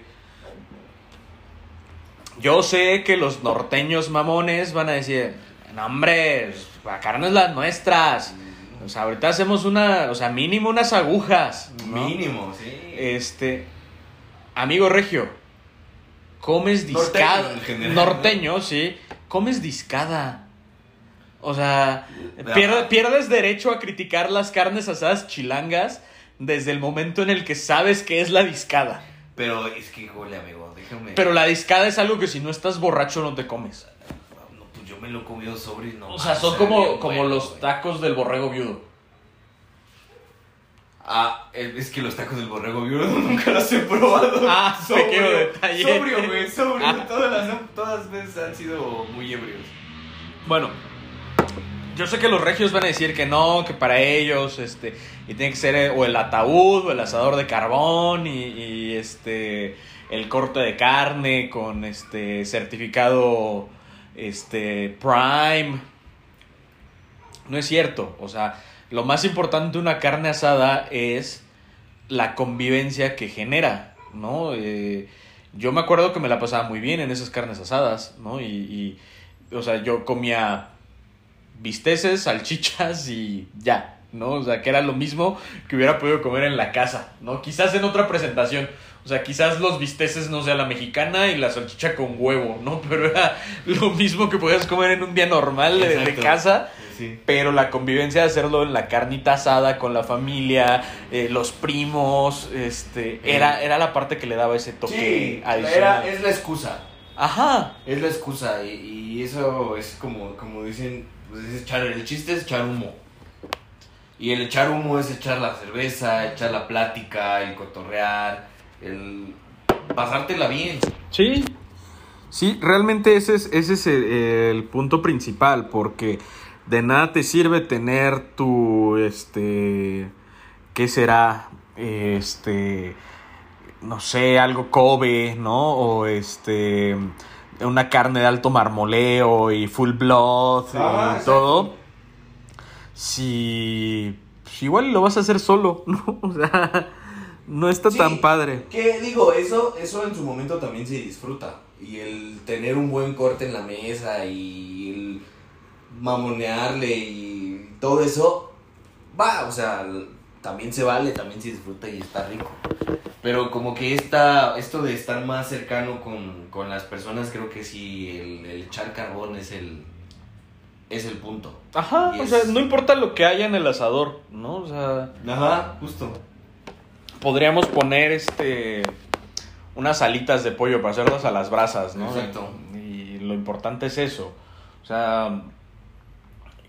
yo sé que los norteños mamones van a decir, no hombre, la carne es las nuestras. O sea, ahorita hacemos una, o sea, mínimo unas agujas. ¿no? Mínimo, sí. Este, amigo regio, comes Norteño, discada. en general, Norteño, sí. Comes discada. O sea, pierde- pierdes derecho a criticar las carnes asadas chilangas desde el momento en el que sabes que es la discada. Pero es que, híjole, amigo, déjame. Pero la discada es algo que si no estás borracho no te comes. Me lo he comido sobre y no. O sea, son como, bien como bueno, los güey. tacos del borrego viudo. Ah, es que los tacos del borrego viudo nunca los he probado. Ah, detalle. Sobrio, güey, sobrio. Ah. Todas las todas veces han sido muy ebrios. Bueno, yo sé que los regios van a decir que no, que para ellos, este, y tiene que ser eh, o el ataúd o el asador de carbón y, y, este, el corte de carne con este certificado, este, Prime. No es cierto, o sea, lo más importante de una carne asada es la convivencia que genera, ¿no? Eh, yo me acuerdo que me la pasaba muy bien en esas carnes asadas, ¿no? Y, y, o sea, yo comía bisteces, salchichas y ya, ¿no? O sea, que era lo mismo que hubiera podido comer en la casa, ¿no? Quizás en otra presentación. O sea, quizás los bisteces no sea la mexicana y la salchicha con huevo, ¿no? Pero era lo mismo que podías comer en un día normal de, casa. Sí. Pero la convivencia de hacerlo en la carnita asada con la familia, eh, los primos, este, era, era la parte que le daba ese toque Sí, adicional. era, es la excusa. Ajá. Es la excusa. Y, y eso es como, como dicen, pues es echar, el chiste es echar humo. Y el echar humo es echar la cerveza, echar la plática, el cotorrear, el pasártela bien. Sí, sí, realmente ese es, ese es el, el punto principal, porque de nada te sirve tener tu, este, ¿qué será? Este, no sé, algo Kobe, ¿no? O este, una carne de alto marmoleo y full blood Ah, y todo. Si, pues igual lo vas a hacer solo, ¿no? O sea, no está Sí. tan padre. Que digo, eso, eso en su momento también se disfruta. Y el tener un buen corte en la mesa y el mamonearle y todo eso, va, o sea, también se vale, también se disfruta y está rico. Pero como que esta, esto de estar más cercano con, con las personas, creo que sí, el, el echar carbón es el, es el punto. Ajá, Y o es- sea, no importa lo que haya en el asador, ¿no? O sea, Ajá, justo. Podríamos poner este unas alitas de pollo para hacerlas a las brasas, ¿no? Exacto. Y lo importante es eso. O sea,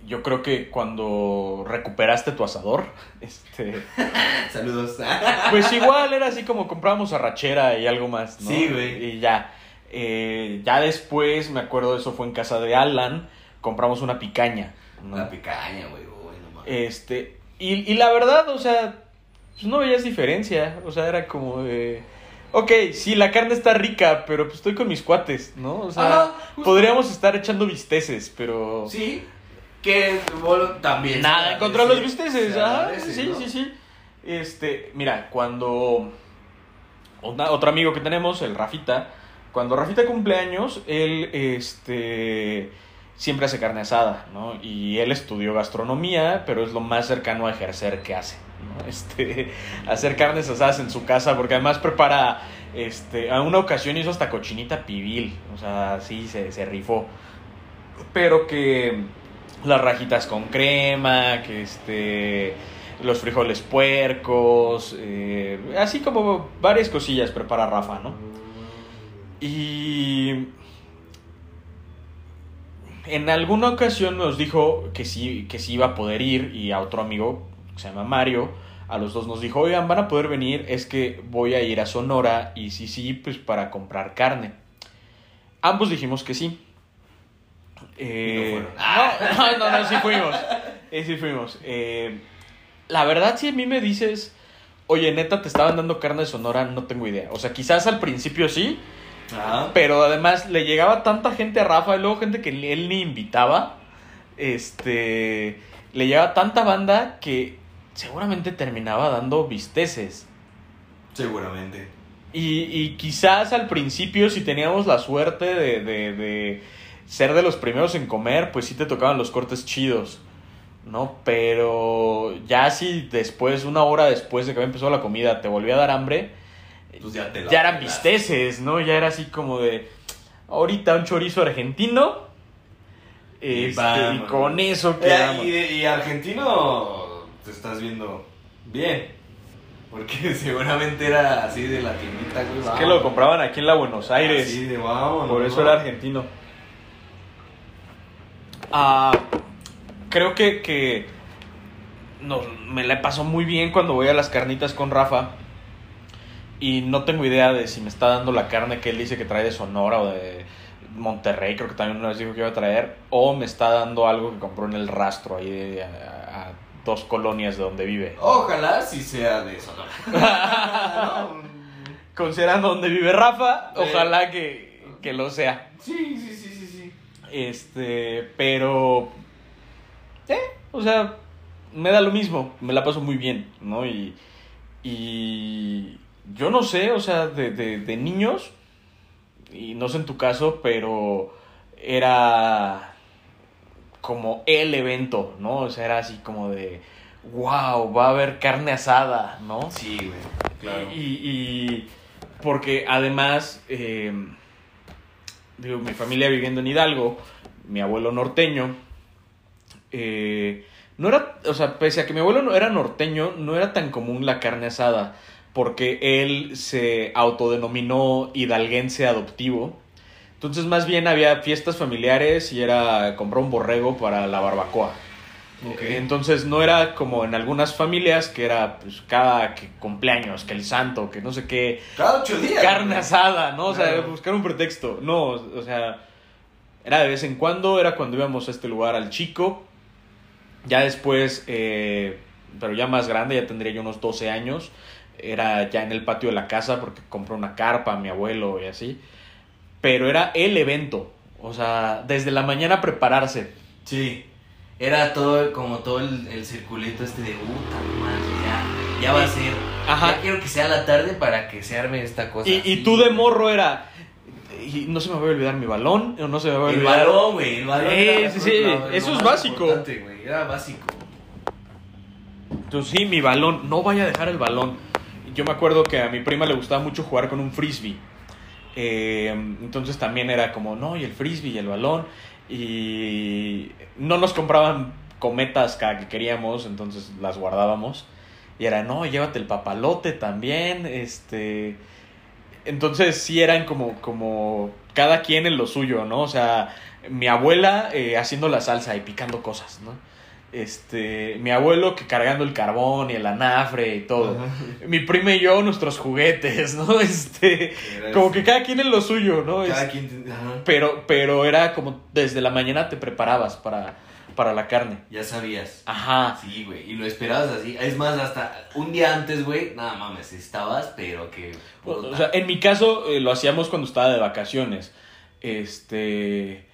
yo creo que cuando recuperaste tu asador, este, Saludos. pues igual era así como comprábamos arrachera y algo más, ¿no? Sí, güey. Y ya. Eh, ya después, me acuerdo, eso fue en casa de Alan, compramos una picaña. ¿no? La picaña, güey, güey, no mames. Este, y, y la verdad, o sea, pues no veías diferencia. O sea, era como de. Ok, sí, la carne está rica, pero pues estoy con mis cuates, ¿no? O sea, Ajá, podríamos estar echando bisteces, pero. Sí, que bueno, también. Nada contra los bisteces. Ah, agradece, sí, ¿no? sí, sí. Este, mira, cuando. una- otro amigo que tenemos, el Rafita, cuando Rafita cumple años, él, este. Siempre hace carne asada, ¿no? Y él estudió gastronomía, pero es lo más cercano a ejercer que hace. Este, hacer carnes asadas en su casa, porque además prepara, este, a una ocasión hizo hasta cochinita pibil, o sea, sí, se, se rifó. Pero que las rajitas con crema, que este, los frijoles puercos, eh, así como varias cosillas prepara Rafa, ¿no? Y en alguna ocasión nos dijo que sí, que sí iba a poder ir y a otro amigo que se llama Mario, a los dos nos dijo, oigan, van a poder venir, es que voy a ir a Sonora y sí, sí, pues para comprar carne. Ambos dijimos que sí. Eh, no, no, no, no, sí fuimos. Eh, sí fuimos. Eh, la verdad, si a mí me dices, oye, neta, te estaban dando carne de Sonora, no tengo idea. O sea, quizás al principio sí, Ajá. pero además le llegaba tanta gente a Rafa y luego gente que él ni invitaba. Este. Le llegaba tanta banda que seguramente terminaba dando bisteces. Seguramente. Y, y quizás al principio, si teníamos la suerte de, de- de ser de los primeros en comer, pues sí te tocaban los cortes chidos. ¿No? Pero ya si después, una hora después de que había empezado la comida, te volvía a dar hambre, Pues ya te ya eran bisteces, ¿no? Ya era así como de. Ahorita un chorizo argentino. Y este, y con eso Eh, quedamos. y, de- y argentino te estás viendo bien. Porque seguramente era así de la tiendita, güey. Es que lo compraban aquí en la Buenos Aires. Así de. Por eso ¿no? era argentino. Ah, creo que, que no, me la pasó muy bien cuando voy a las carnitas con Rafa. Y no tengo idea de si me está dando la carne que él dice que trae de Sonora o de Monterrey, creo que también una vez dijo que iba a traer. O me está dando algo que compró en el rastro ahí de- dos colonias de donde vive. Ojalá sí sea de Sonora. No, Considerando donde vive Rafa, Eh. ojalá que, que lo sea. Sí, sí, sí, sí, sí. Este, pero. Eh, o sea, me da lo mismo. Me la paso muy bien, ¿no? Y. Y. Yo no sé, o sea, de, de, de niños. Y no sé en tu caso, pero. Era. Como el evento, ¿no? O sea, era así como de. ¡Wow! Va a haber carne asada, ¿no? Sí, güey. Claro. Y, y- porque además, eh, digo, mi familia viviendo en Hidalgo, mi abuelo norteño, eh, no era, o sea, pese a que mi abuelo no era norteño, no era tan común la carne asada, porque él se autodenominó hidalguense adoptivo. Entonces, más bien había fiestas familiares y era comprar un borrego para la barbacoa. Ok. Entonces no era como en algunas familias que era pues cada que cumpleaños, que el santo, que no sé qué, Cada ocho días. carne asada, ¿no? O sea, buscar un pretexto. No, o sea, era de vez en cuando, era cuando íbamos a este lugar al chico. Ya después, eh, pero ya más grande, ya tendría yo unos 12 años. Era ya en el patio de la casa porque compró una carpa mi abuelo y así. Pero era el evento. O sea, desde la mañana prepararse. Sí. Era todo como todo el, el circulito este de puta madre, ya, ya va a ser. Ajá. Ya quiero que sea la tarde para que se arme esta cosa. Y, y tú de morro era... Y no se me va a olvidar mi balón, o no se me va a El olvidar... balón, güey, el balón. Eh, sí, sí, eso es básico. Era básico. Entonces, sí, mi balón, no vaya a dejar el balón. Yo me acuerdo que a mi prima le gustaba mucho jugar con un frisbee. Eh, entonces también era como, no, y el frisbee y el balón. Y no nos compraban cometas cada que queríamos, entonces las guardábamos. Y era, no, llévate el papalote también. Este. Entonces sí eran como, como cada quien en lo suyo, ¿no? O sea, mi abuela eh, haciendo la salsa y picando cosas, ¿no? Este, mi abuelo que cargando el carbón y el anafre y todo. Mi prima y yo nuestros juguetes, ¿no? Este, Era como que cada quien en lo suyo, ¿no? Cada Es- quien. ten- Ajá. pero, pero era como desde la mañana te preparabas para, para la carne. Ya sabías. Ajá. Sí, güey. Y lo esperabas así. Es más, hasta un día antes, güey. Nada mames, estabas, pero que. O sea, en mi caso eh, lo hacíamos cuando estaba de vacaciones. Este.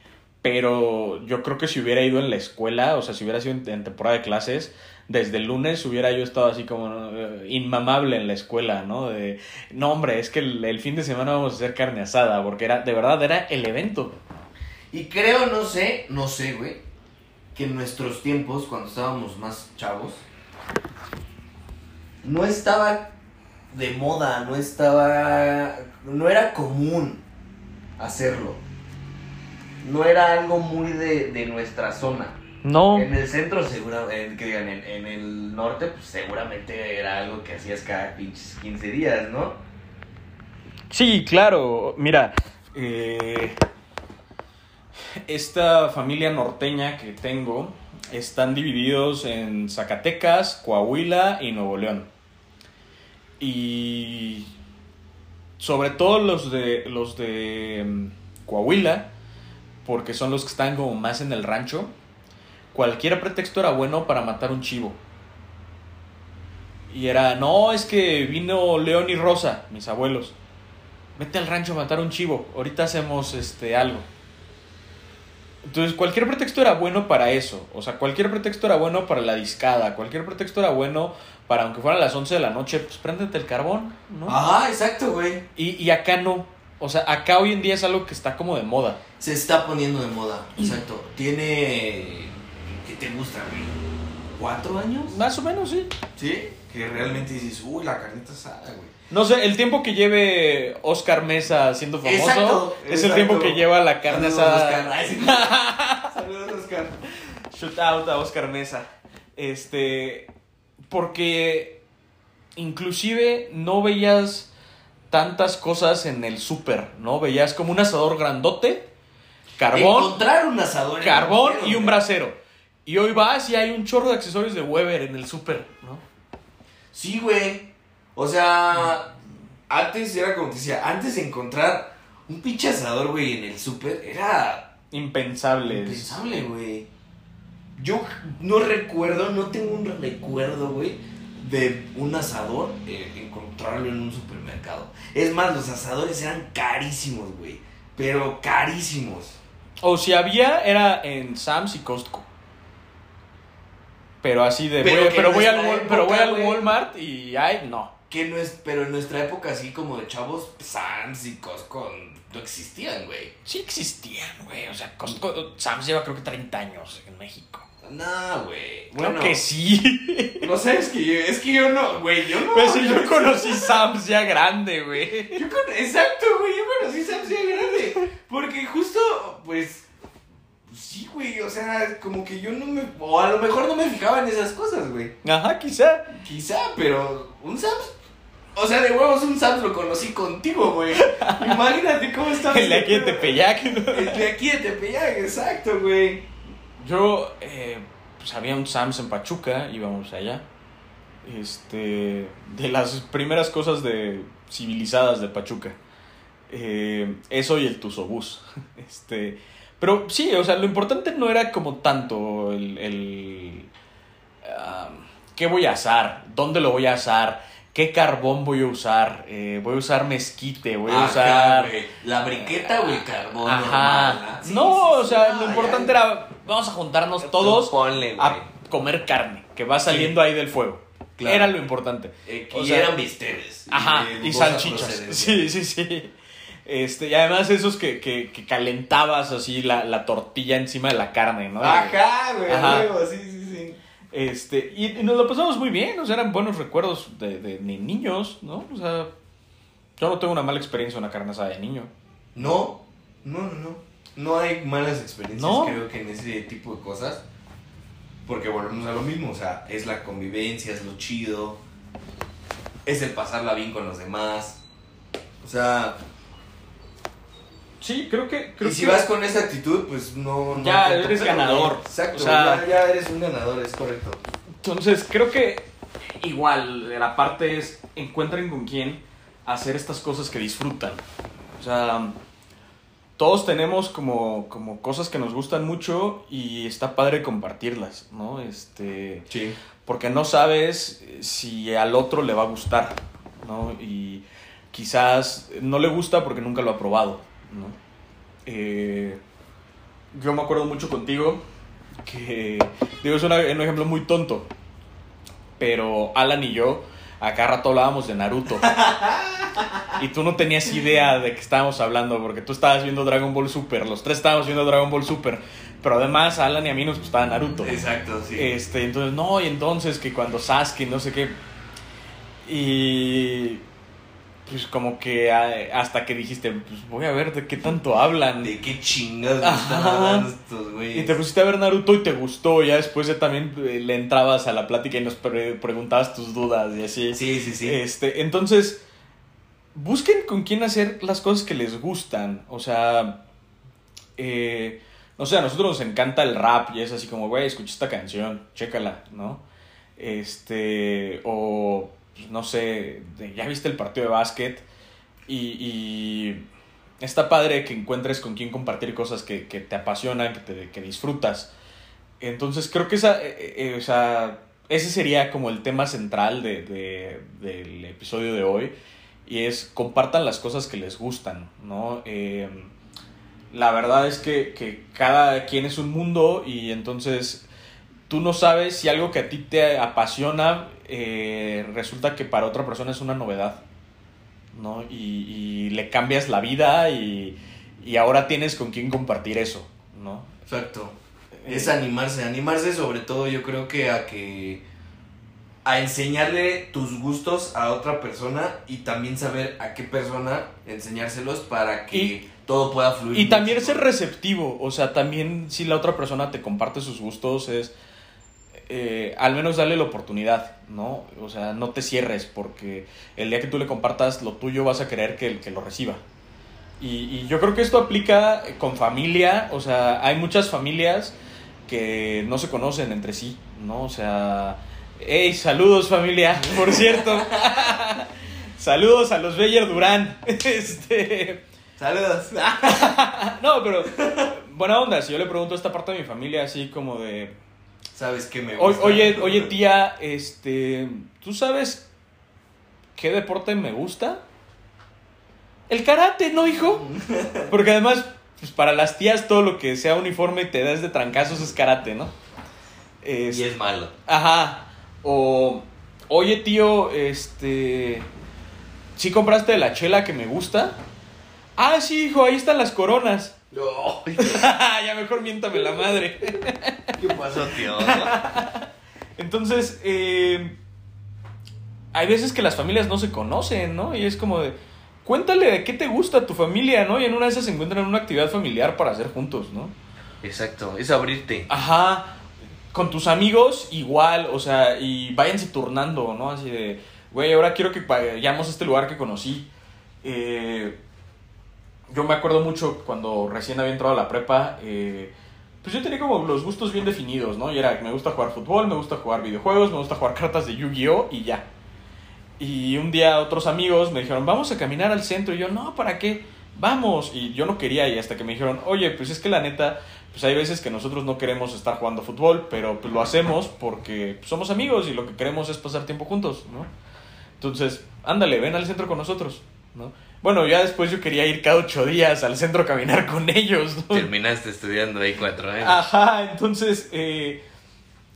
Pero yo creo que si hubiera ido en la escuela, o sea, si hubiera sido en, temporada de clases, desde el lunes hubiera yo estado así como eh, inmamable en la escuela, ¿no? De, no, hombre, es que el, el fin de semana vamos a hacer carne asada, porque era, de verdad, era el evento. Y creo, no sé, no sé, güey, que en nuestros tiempos, cuando estábamos más chavos, no estaba de moda, no estaba, no era común hacerlo. No era algo muy de, de nuestra zona. No. En el centro, que digan, en, en el norte, pues seguramente era algo que hacías cada pinches 15 días, ¿no? Sí, claro. Mira, eh, esta familia norteña que tengo están divididos en Zacatecas, Coahuila y Nuevo León. Y sobre todo los de los de mm, Coahuila, porque son los que están como más en el rancho. Cualquier pretexto era bueno para matar un chivo. Y era, no, es que vino León y Rosa, mis abuelos. Vete al rancho a matar un chivo. Ahorita hacemos este algo. Entonces, cualquier pretexto era bueno para eso. O sea, cualquier pretexto era bueno para la discada. Cualquier pretexto era bueno para, aunque fueran las 11 de la noche, pues préndete el carbón, ¿no? Ajá, exacto, güey. Y, y acá no. O sea, acá hoy en día es algo que está como de moda. Se está poniendo de moda, exacto. Tiene. ¿Qué te gusta, güey? ¿Cuatro años? Más o menos, sí. Sí, que realmente dices, uy, la carnita asada, güey. No sé, el tiempo que lleve Oscar Mesa siendo famoso Exacto, es el tiempo que lleva la carne asada. Oscar. Saludos, Oscar. Shout out a Oscar Mesa. Este. Porque. Inclusive no veías tantas cosas en el súper, ¿no? Veías como un asador grandote, carbón, Encontrar un asador. en carbón y un brasero. Y hoy vas y hay un chorro de accesorios de Weber en el súper, ¿no? Sí, güey. O sea, antes era como te decía, antes de encontrar un pinche asador, güey, en el súper, era Impensables. impensable, güey. Yo no recuerdo, no tengo un recuerdo, güey, de un asador eh, encontrarlo en un supermercado. Es más, los asadores eran carísimos, güey. Pero carísimos. O si había, era en Sam's y Costco. Pero así de, Pero voy- pero, voy al, pero voy. Walmart y ay, no. Que no es, pero en nuestra época, así como de chavos, Sam's y Costco no existían, güey. Sí existían, güey. O sea, Costco, Sam's lleva creo que 30 años en México. No, güey. Claro Bueno, que sí. No sé, es que yo, es que yo no, güey, yo no. Pues sí, yo conocí Sam's ya grande, güey. Yo con- exacto, güey, yo conocí Sam's ya grande. Porque justo, pues, sí, güey, o sea, como que yo no me, o a lo mejor no me fijaba en esas cosas, güey. Ajá, quizá. Quizá, pero un Sam's, o sea, de huevos un Sam's lo conocí contigo, güey. Imagínate cómo estaba. El de aquí de. Tepeyac. ¿no? El de aquí de Tepeyac, exacto, güey. Yo, eh, pues, había un Sams en Pachuca, íbamos allá. Este, de las primeras cosas de civilizadas de Pachuca. Eh, eso y el Tusobús. Este, pero sí, o sea, lo importante no era como tanto el, el ah, qué voy a asar, dónde lo voy a asar, qué carbón voy a usar, eh, voy a usar mezquite, voy a usar... La briqueta o el carbón. Ajá. normal, Sí, no, sí, o sea, no, lo importante ya. era, vamos a juntarnos todos Ponle, güey. a comer carne, que va saliendo ahí del fuego. Claro. Era lo importante. Eh, o y sea- eran bisteres. Ajá, y salchichas. Sí, sí, sí. Este, y además esos que, que, que calentabas así la, la tortilla encima de la carne, ¿no? Ajá, güey, Ajá. sí, sí, sí. Este, y, y nos lo pasamos muy bien, o sea, eran buenos recuerdos de, de, de niños, ¿no? O sea, yo no tengo una mala experiencia en una carne asada de niño. No, no, no, no. No hay malas experiencias, No. creo que en ese tipo de cosas. Porque volvemos a lo mismo, o sea, es la convivencia, es lo chido. Es el pasarla bien con los demás. O sea, Sí, creo que... Creo y si que- vas con esa actitud, pues no. no Ya eres ganador. Exacto, O sea- ya, ya eres un ganador, es correcto. Entonces, creo que igual, la parte es encuentren con quién hacer estas cosas que disfrutan. O sea, todos tenemos como, como cosas que nos gustan mucho y está padre compartirlas, ¿no? Este, Sí. porque no sabes si al otro le va a gustar, ¿no? Y quizás no le gusta porque nunca lo ha probado, ¿no? Eh, yo me acuerdo mucho contigo que, digo, es una- un ejemplo muy tonto, pero Alan y yo a cada rato hablábamos de Naruto. Y tú no tenías idea de que estábamos hablando, porque tú estabas viendo Dragon Ball Super, los tres estábamos viendo Dragon Ball Super, pero además a Alan y a mí nos gustaba Naruto. Exacto, sí. Este, entonces, no, y entonces que cuando Sasuke, no sé qué. Y. Pues como que ah, hasta que dijiste, pues voy a ver de qué tanto hablan. ¿De qué chingados están hablando estos güeyes? Y te pusiste a ver Naruto y te gustó. Ya después ya también eh, le entrabas a la plática y nos pre- preguntabas tus dudas y así. Sí, sí, sí. Este, entonces, busquen con quién hacer las cosas que les gustan. O sea, eh, no sé, a nosotros nos encanta el rap y es así como, güey, escucha esta canción, chécala, ¿no? Este, o, no sé, ya viste el partido de básquet y, y está padre que encuentres con quién compartir cosas que, que te apasionan, que, te, que disfrutas. Entonces creo que esa, eh, eh, o sea, ese sería como el tema central de, de- del episodio de hoy. Y es compartan las cosas que les gustan, ¿no? Eh, la verdad es que, que cada quien es un mundo y entonces tú no sabes si algo que a ti te apasiona eh, resulta que para otra persona es una novedad, ¿no? Y, y le cambias la vida y, y ahora tienes con quién compartir eso, ¿no? Exacto. Eh, Es animarse, animarse sobre todo yo creo que a que a enseñarle tus gustos a otra persona y también saber a qué persona enseñárselos para que Y- todo pueda fluir. Y también ser receptivo, o sea, también si la otra persona te comparte sus gustos es, eh, al menos darle la oportunidad, ¿no? O sea, no te cierres porque el día que tú le compartas lo tuyo vas a querer que, que lo reciba. Y, y yo creo que esto aplica con familia, o sea, hay muchas familias que no se conocen entre sí, ¿no? O sea, hey, saludos familia, por cierto. saludos a los Beyer Durán. Este... Saludos. No, pero buena onda. Si yo le pregunto a esta parte de mi familia, así como de. ¿Sabes qué me "O- gusta? Oye, oye, tía, este. ¿Tú sabes qué deporte me gusta? El karate, ¿no, hijo? Porque además, pues para las tías, todo lo que sea uniforme y te das de trancazos es karate, ¿no? Es- Y es malo. Ajá. O. Oye, tío, este. ¿Sí compraste la chela que me gusta? Ah, sí, hijo, ahí están las coronas. No, ya mejor miéntame la madre. ¿Qué pasó, tío? Entonces, eh, hay veces que las familias no se conocen, ¿no? Y es como de, cuéntale de qué te gusta a tu familia, ¿no? Y en una de esas se encuentran una actividad familiar para hacer juntos, ¿no? Exacto, es abrirte. Ajá. Con tus amigos, igual, o sea, y váyanse turnando, ¿no? Así de, güey, ahora quiero que vayamos a este lugar que conocí. Eh, yo me acuerdo mucho cuando recién había entrado a la prepa, eh, pues yo tenía como los gustos bien definidos, ¿no? Y era me gusta jugar fútbol, me gusta jugar videojuegos, me gusta jugar cartas de Yu-Gi-Oh! y ya. Y un día otros amigos me dijeron, vamos a caminar al centro. Y yo, no, ¿para qué? Vamos. Y yo no quería y hasta que me dijeron, oye, pues es que la neta, pues hay veces que nosotros no queremos estar jugando fútbol, pero pues lo hacemos porque somos amigos y lo que queremos es pasar tiempo juntos, ¿no? Entonces, ándale, ven al centro con nosotros, ¿no? Bueno, ya después yo quería ir cada ocho días al centro a caminar con ellos, ¿no? Terminaste estudiando ahí cuatro años. Ajá, entonces, eh,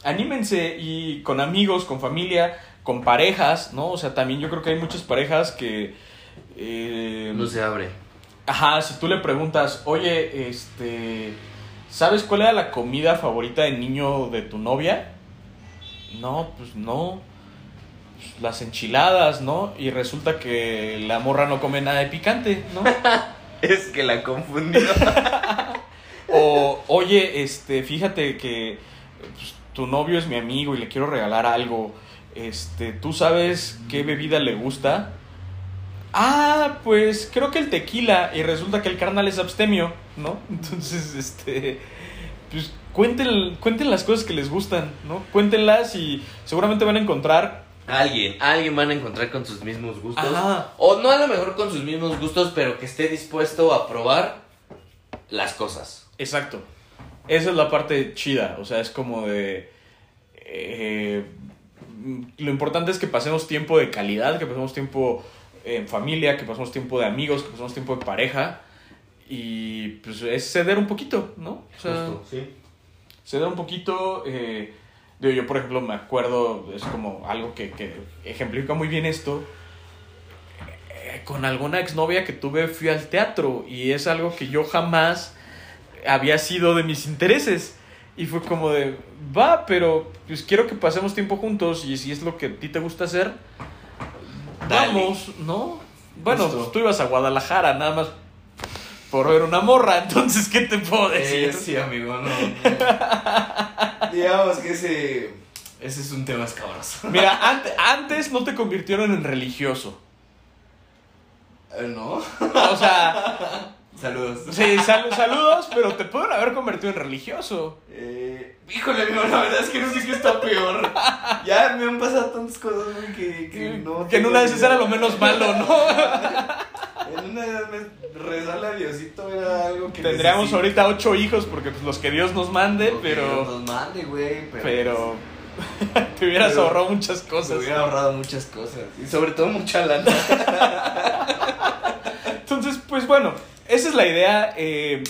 anímense y con amigos, con familia, con parejas, ¿no? O sea, también yo creo que hay muchas parejas que... eh, No se abre. Ajá, si tú le preguntas, oye, este, ¿sabes cuál era la comida favorita de niño de tu novia? No, pues no. Las enchiladas, ¿no? Y resulta que la morra no come nada de picante, ¿no? Es que la confundió. O, oye, este, fíjate que pues, tu novio es mi amigo y le quiero regalar algo. Este, ¿tú sabes qué bebida le gusta? Ah, pues creo que el tequila. Y resulta que el carnal es abstemio, ¿no? Entonces, este. Pues cuenten, cuenten las cosas que les gustan, ¿no? Cuéntenlas y seguramente van a encontrar. Alguien, alguien van a encontrar con sus mismos gustos. Ajá. O no a lo mejor con sus mismos gustos, pero que esté dispuesto a probar las cosas. Exacto. Esa es la parte chida. O sea, es como de. eh, lo importante es que pasemos tiempo de calidad, que pasemos tiempo en familia, que pasemos tiempo de amigos, que pasemos tiempo de pareja. Y pues es ceder un poquito, ¿no? O sea, Justo, sí. ceder un poquito. eh, digo, yo, por ejemplo, me acuerdo, es como algo que, que ejemplifica muy bien esto. Eh, con alguna exnovia que tuve fui al teatro y es algo que yo jamás había sido de mis intereses. Y fue como de, va, pero pues quiero que pasemos tiempo juntos y si es lo que a ti te gusta hacer, Dale. vamos, ¿no? Bueno, pues tú ibas a Guadalajara nada más por ver una morra, entonces, ¿qué te puedo decir? Eh, sí, amigo, no. no. Digamos que ese, ese es un tema escabroso. Mira, ante- antes no te convirtieron en religioso. Eh, ¿No? O sea, Saludos. sí, sal- saludos, pero te pueden haber convertido en religioso. Eh, híjole, amigo, la verdad es que no sé qué está peor. Ya me han pasado tantas cosas, que, que no. que en una esas era lo menos malo, ¿no? En una esas me resala Diosito, era algo que. Tendríamos necesito. ahorita ocho hijos porque pues, los que Dios nos mande, Lo que pero, Nos mande, güey, pero. pero te hubieras Pero- ahorrado muchas cosas. hubiera ahorrado muchas cosas. Y sobre todo mucha lana. Entonces, pues bueno, esa es la idea. eh,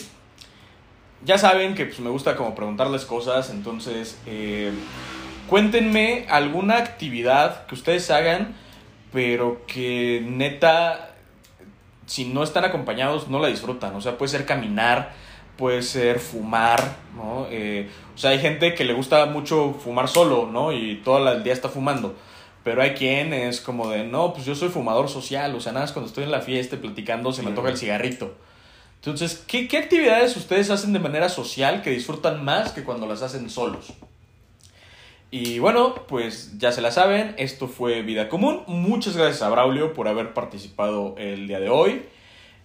ya saben que pues, me gusta como preguntarles cosas, entonces eh, cuéntenme alguna actividad que ustedes hagan, pero que neta, si no están acompañados, no la disfrutan. O sea, puede ser caminar, puede ser fumar, ¿no? Eh, o sea, hay gente que le gusta mucho fumar solo, ¿no? Y todo el día está fumando. Pero hay quien es como de, no, pues yo soy fumador social, o sea, nada más cuando estoy en la fiesta platicando se me toca el cigarrito. Entonces, ¿qué, ¿qué actividades ustedes hacen de manera social que disfrutan más que cuando las hacen solos? Y bueno, pues ya se la saben, esto fue Vida Común. Muchas gracias a Braulio por haber participado el día de hoy.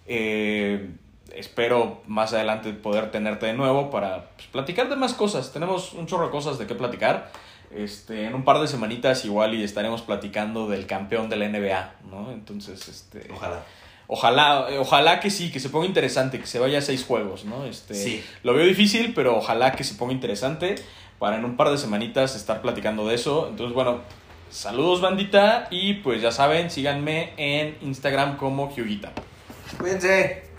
Eh, espero más adelante poder tenerte de nuevo para pues, platicar de más cosas. Tenemos un chorro de cosas de qué platicar. Este, en un par de semanitas igual y estaremos platicando del campeón de la NBA, ¿no? Entonces, este... Ojalá. Ojalá, ojalá que sí, que se ponga interesante, que se vaya a seis juegos, ¿no? Este, Sí. Lo veo difícil, pero ojalá que se ponga interesante para en un par de semanitas estar platicando de eso. Entonces, bueno, saludos bandita y pues ya saben, síganme en Instagram como Hyugita. Cuídense.